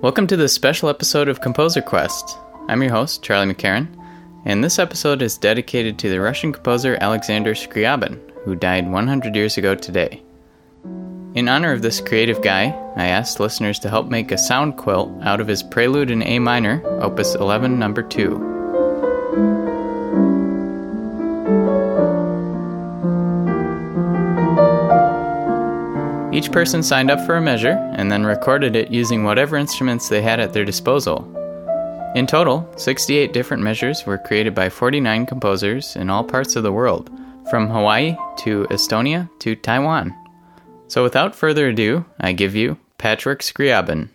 Welcome to this special episode of Composer Quest. I'm your host, Charlie McCarran, and this episode is dedicated to the Russian composer Alexander Scriabin, who died 100 years ago today. In honor of this creative guy, I asked listeners to help make a sound quilt out of his Prelude in A minor, opus 11, number 2. Each person signed up for a measure and then recorded it using whatever instruments they had at their disposal. In total, 68 different measures were created by 49 composers in all parts of the world, from Hawaii to Estonia to Taiwan. So without further ado, I give you Patchwork Scriabin.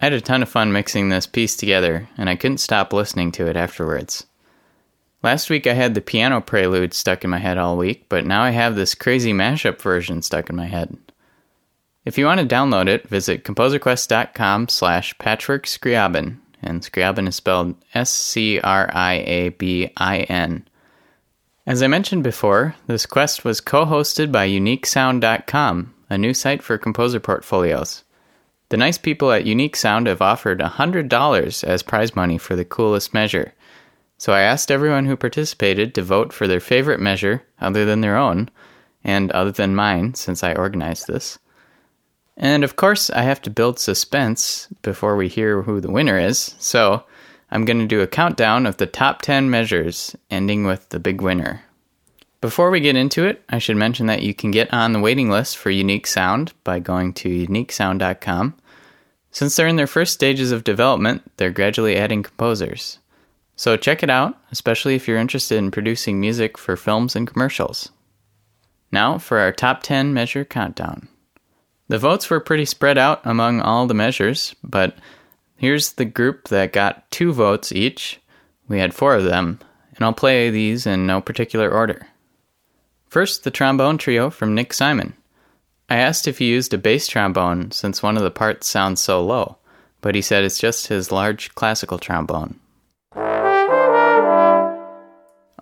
I had a ton of fun mixing this piece together, and I couldn't stop listening to it afterwards. Last week I had the piano prelude stuck in my head all week, but now I have this crazy mashup version stuck in my head. If you want to download it, visit composerquest.com slash patchworkscriabin, and Scriabin is spelled S-C-R-I-A-B-I-N. As I mentioned before, this quest was co-hosted by UniqueSound.com, a new site for composer portfolios. The nice people at Unique Sound have offered $100 as prize money for the coolest measure. So I asked everyone who participated to vote for their favorite measure other than their own, and other than mine, since I organized this. And of course, I have to build suspense before we hear who the winner is, so I'm going to do a countdown of the top 10 measures, ending with the big winner. Before we get into it, I should mention that you can get on the waiting list for Unique Sound by going to uniquesound.com. Since they're in their first stages of development, they're gradually adding composers. So check it out, especially if you're interested in producing music for films and commercials. Now for our top 10 measure countdown. The votes were pretty spread out among all the measures, but here's the group that got two votes each. We had four of them, and I'll play these in no particular order. First, the trombone trio from Nick Simon. I asked if he used a bass trombone since one of the parts sounds so low, but he said it's just his large classical trombone.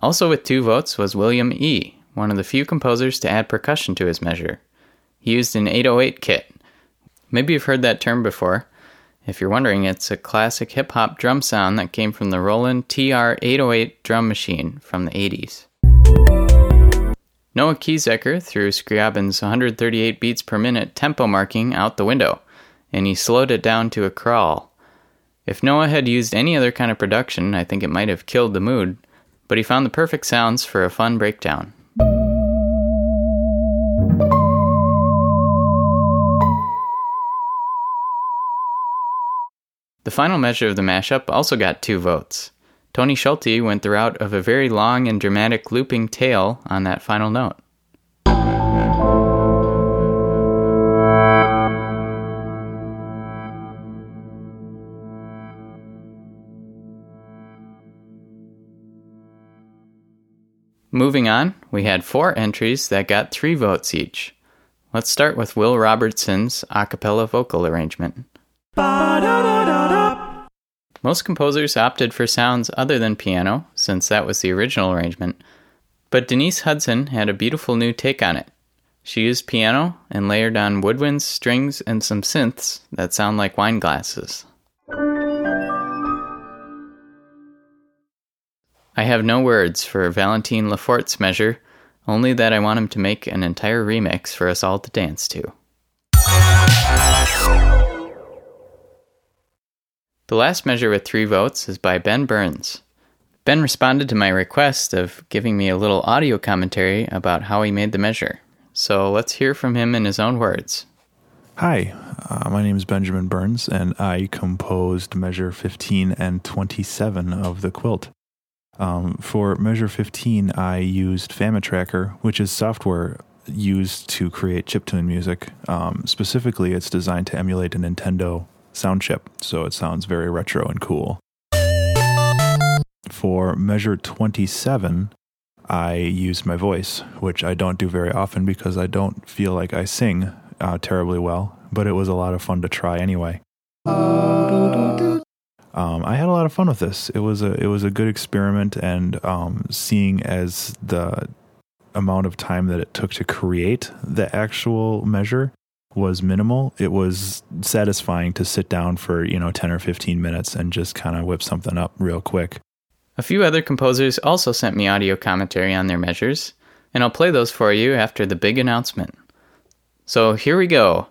Also with two votes was William E., one of the few composers to add percussion to his measure. He used an 808 kit. Maybe you've heard that term before. If you're wondering, it's a classic hip hop drum sound that came from the Roland TR 808 drum machine from the 80s. Noah Kiesecker threw Scriabin's 138 beats per minute tempo marking out the window, and he slowed it down to a crawl. If Noah had used any other kind of production, I think it might have killed the mood, but he found the perfect sounds for a fun breakdown. The final measure of the mashup also got two votes. Tony Schulte went the route of a very long and dramatic looping tail on that final note. Moving on, we had four entries that got three votes each. Let's start with Will Robertson's a cappella vocal arrangement. Most composers opted for sounds other than piano, since that was the original arrangement, but Denise Hudson had a beautiful new take on it. She used piano and layered on woodwinds, strings, and some synths that sound like wine glasses. I have no words for Valentine Laforte's measure, only that I want him to make an entire remix for us all to dance to. The last measure with three votes is by Ben Burns. Ben responded to my request of giving me a little audio commentary about how he made the measure. So let's hear from him in his own words. Hi, uh, my name is Benjamin Burns, and I composed measure 15 and 27 of the quilt. Um, for Measure 15, I used FamiTracker, which is software used to create chiptune music. Um, specifically, it's designed to emulate a Nintendo sound chip, so it sounds very retro and cool. For Measure 27, I used my voice, which I don't do very often because I don't feel like I sing uh, terribly well, but it was a lot of fun to try anyway. Um, I had a lot of fun with this. It was a it was a good experiment, and um, seeing as the amount of time that it took to create the actual measure was minimal, it was satisfying to sit down for you know ten or fifteen minutes and just kind of whip something up real quick. A few other composers also sent me audio commentary on their measures, and I'll play those for you after the big announcement. So here we go.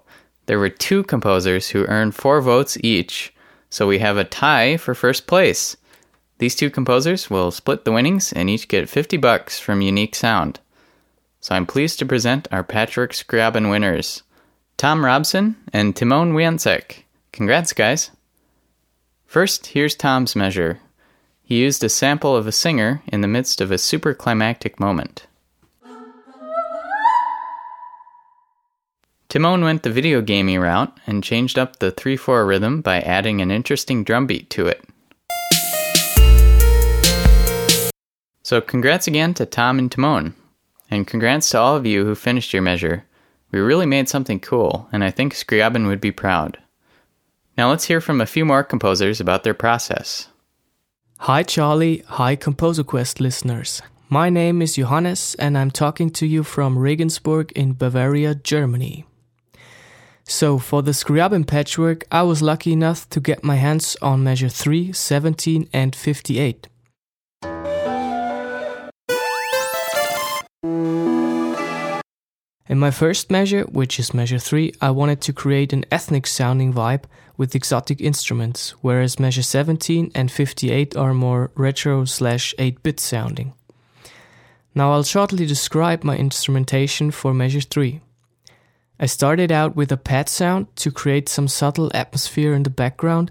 There were two composers who earned four votes each so we have a tie for first place. These two composers will split the winnings and each get 50 bucks from Unique Sound. So I'm pleased to present our Patchwork Scriabin winners, Tom Robson and Timon Wiancek. Congrats, guys. First, here's Tom's measure. He used a sample of a singer in the midst of a super climactic moment. Timon went the video gamey route and changed up the 3 4 rhythm by adding an interesting drum beat to it. So, congrats again to Tom and Timon. And congrats to all of you who finished your measure. We really made something cool, and I think Scriabin would be proud. Now let's hear from a few more composers about their process. Hi, Charlie. Hi, Composer Quest listeners. My name is Johannes, and I'm talking to you from Regensburg in Bavaria, Germany. So for the Scriabin patchwork, I was lucky enough to get my hands on measure 3, 17 and 58. In my first measure, which is measure 3, I wanted to create an ethnic sounding vibe with exotic instruments, whereas measure 17 and 58 are more retro slash 8 bit sounding. Now I'll shortly describe my instrumentation for measure 3. I started out with a pad sound to create some subtle atmosphere in the background,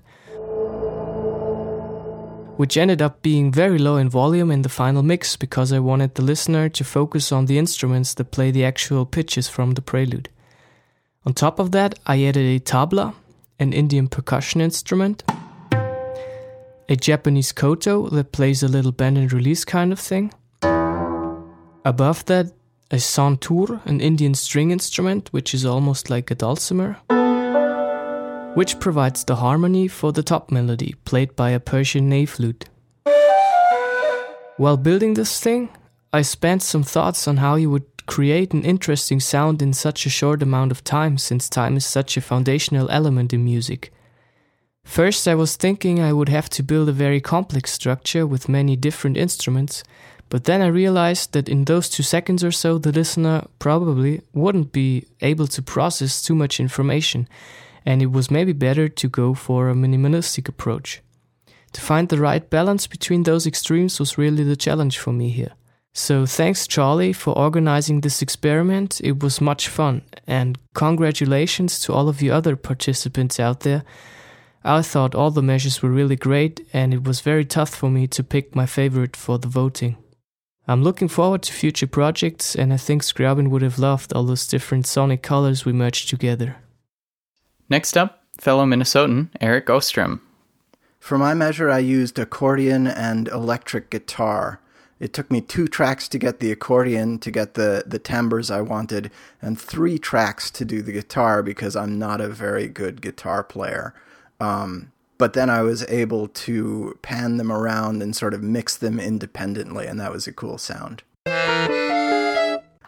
which ended up being very low in volume in the final mix because I wanted the listener to focus on the instruments that play the actual pitches from the prelude. On top of that, I added a tabla, an Indian percussion instrument, a Japanese koto that plays a little bend and release kind of thing. Above that, a santur, an Indian string instrument, which is almost like a dulcimer, which provides the harmony for the top melody, played by a Persian ney flute. While building this thing, I spent some thoughts on how you would create an interesting sound in such a short amount of time, since time is such a foundational element in music. First, I was thinking I would have to build a very complex structure with many different instruments, but then I realized that in those two seconds or so, the listener probably wouldn't be able to process too much information, and it was maybe better to go for a minimalistic approach. To find the right balance between those extremes was really the challenge for me here. So thanks, Charlie, for organizing this experiment. It was much fun, and congratulations to all of you other participants out there. I thought all the measures were really great, and it was very tough for me to pick my favorite for the voting. I'm looking forward to future projects, and I think Scriabin would have loved all those different sonic colors we merged together. Next up, fellow Minnesotan Eric Ostrom. For my measure, I used accordion and electric guitar. It took me two tracks to get the accordion to get the, the timbres I wanted, and three tracks to do the guitar because I'm not a very good guitar player. Um, but then I was able to pan them around and sort of mix them independently, and that was a cool sound.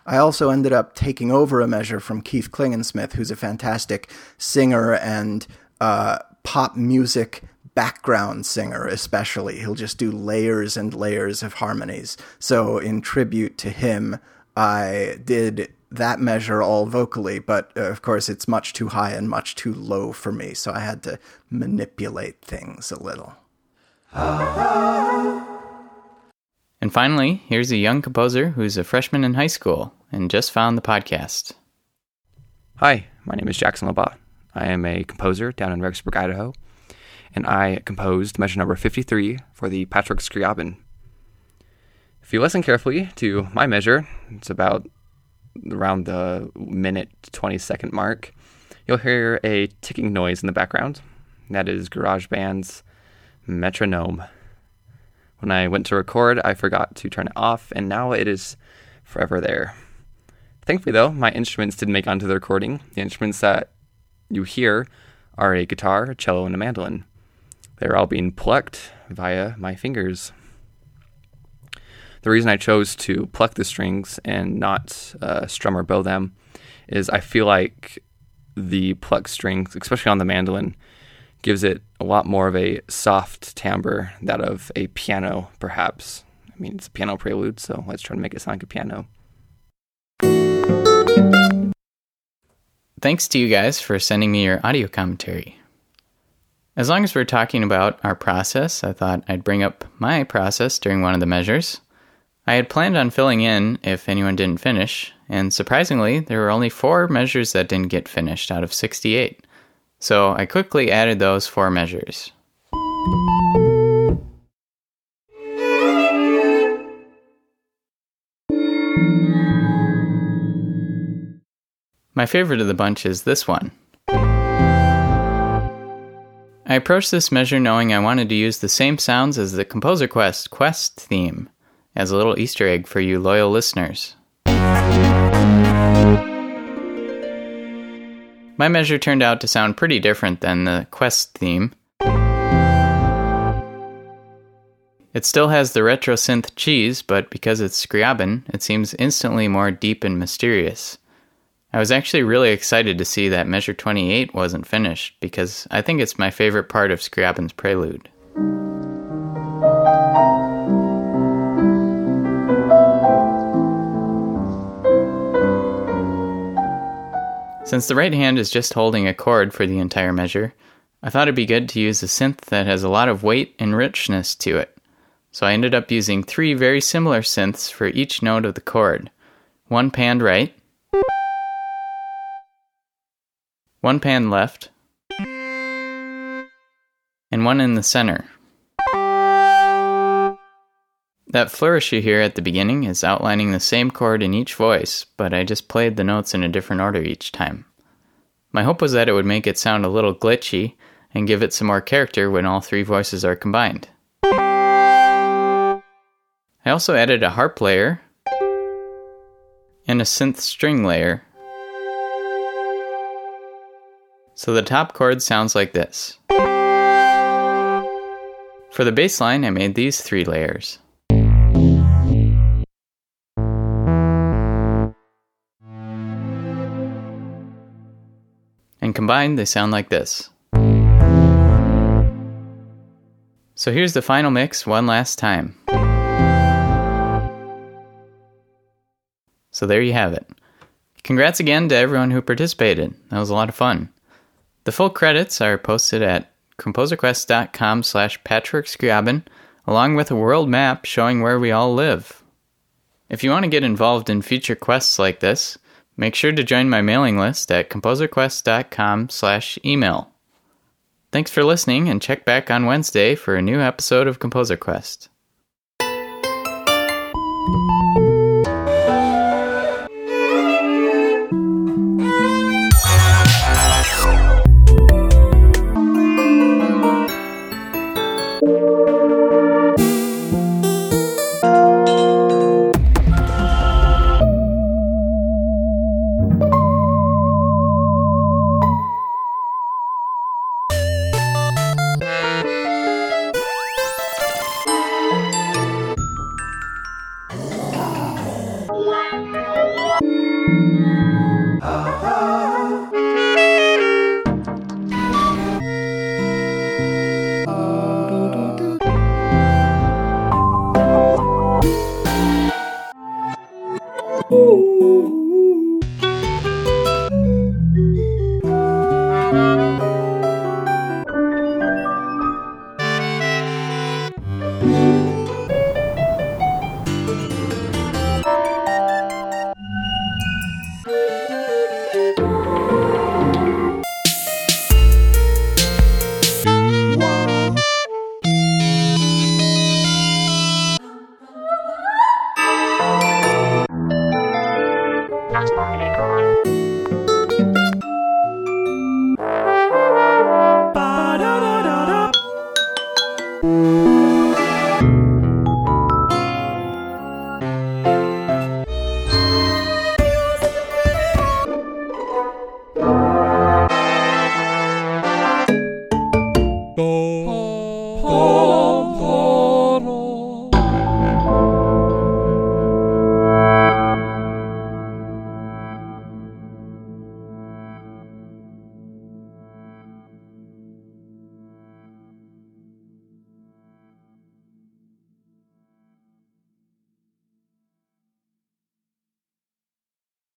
I also ended up taking over a measure from Keith Klingensmith, who's a fantastic singer and uh, pop music background singer, especially. He'll just do layers and layers of harmonies. So, in tribute to him, I did that measure all vocally, but uh, of course, it's much too high and much too low for me. So, I had to manipulate things a little. And finally, here's a young composer who's a freshman in high school and just found the podcast. Hi, my name is Jackson Labat. I am a composer down in Rexburg, Idaho, and I composed measure number 53 for the Patchwork Scriabin. If you listen carefully to my measure, it's about around the minute 20 second mark, you'll hear a ticking noise in the background. That is GarageBand's metronome. When I went to record, I forgot to turn it off, and now it is forever there. Thankfully, though, my instruments did make onto the recording. The instruments that you hear are a guitar, a cello, and a mandolin. They're all being plucked via my fingers. The reason I chose to pluck the strings and not uh, strum or bow them is I feel like the plucked strings, especially on the mandolin, gives it a lot more of a soft timbre that of a piano, perhaps. I mean, it's a piano prelude, so let's try to make it sound like a piano. Thanks to you guys for sending me your audio commentary. As long as we're talking about our process, I thought I'd bring up my process during one of the measures. I had planned on filling in if anyone didn't finish, and surprisingly, there were only four measures that didn't get finished out of 68. So I quickly added those four measures. My favorite of the bunch is this one. I approached this measure knowing I wanted to use the same sounds as the Composer Quest Quest theme as a little Easter egg for you loyal listeners. My measure turned out to sound pretty different than the Quest theme. It still has the retro synth cheese, but because it's Scriabin, it seems instantly more deep and mysterious. I was actually really excited to see that measure 28 wasn't finished because I think it's my favorite part of Scriabin's prelude. Since the right hand is just holding a chord for the entire measure, I thought it'd be good to use a synth that has a lot of weight and richness to it. So I ended up using three very similar synths for each note of the chord. One panned right, one pan left, and one in the center. That flourish you hear at the beginning is outlining the same chord in each voice, but I just played the notes in a different order each time. My hope was that it would make it sound a little glitchy and give it some more character when all three voices are combined. I also added a harp layer and a synth string layer. So the top chord sounds like this. For the bass line, I made these three layers. Combined they sound like this. So here's the final mix one last time. So there you have it. Congrats again to everyone who participated. That was a lot of fun. The full credits are posted at composerquest.com slash patchwork along with a world map showing where we all live. If you want to get involved in future quests like this, Make sure to join my mailing list at composerquest.com slash email. Thanks for listening, and check back on Wednesday for a new episode of Composer Quest.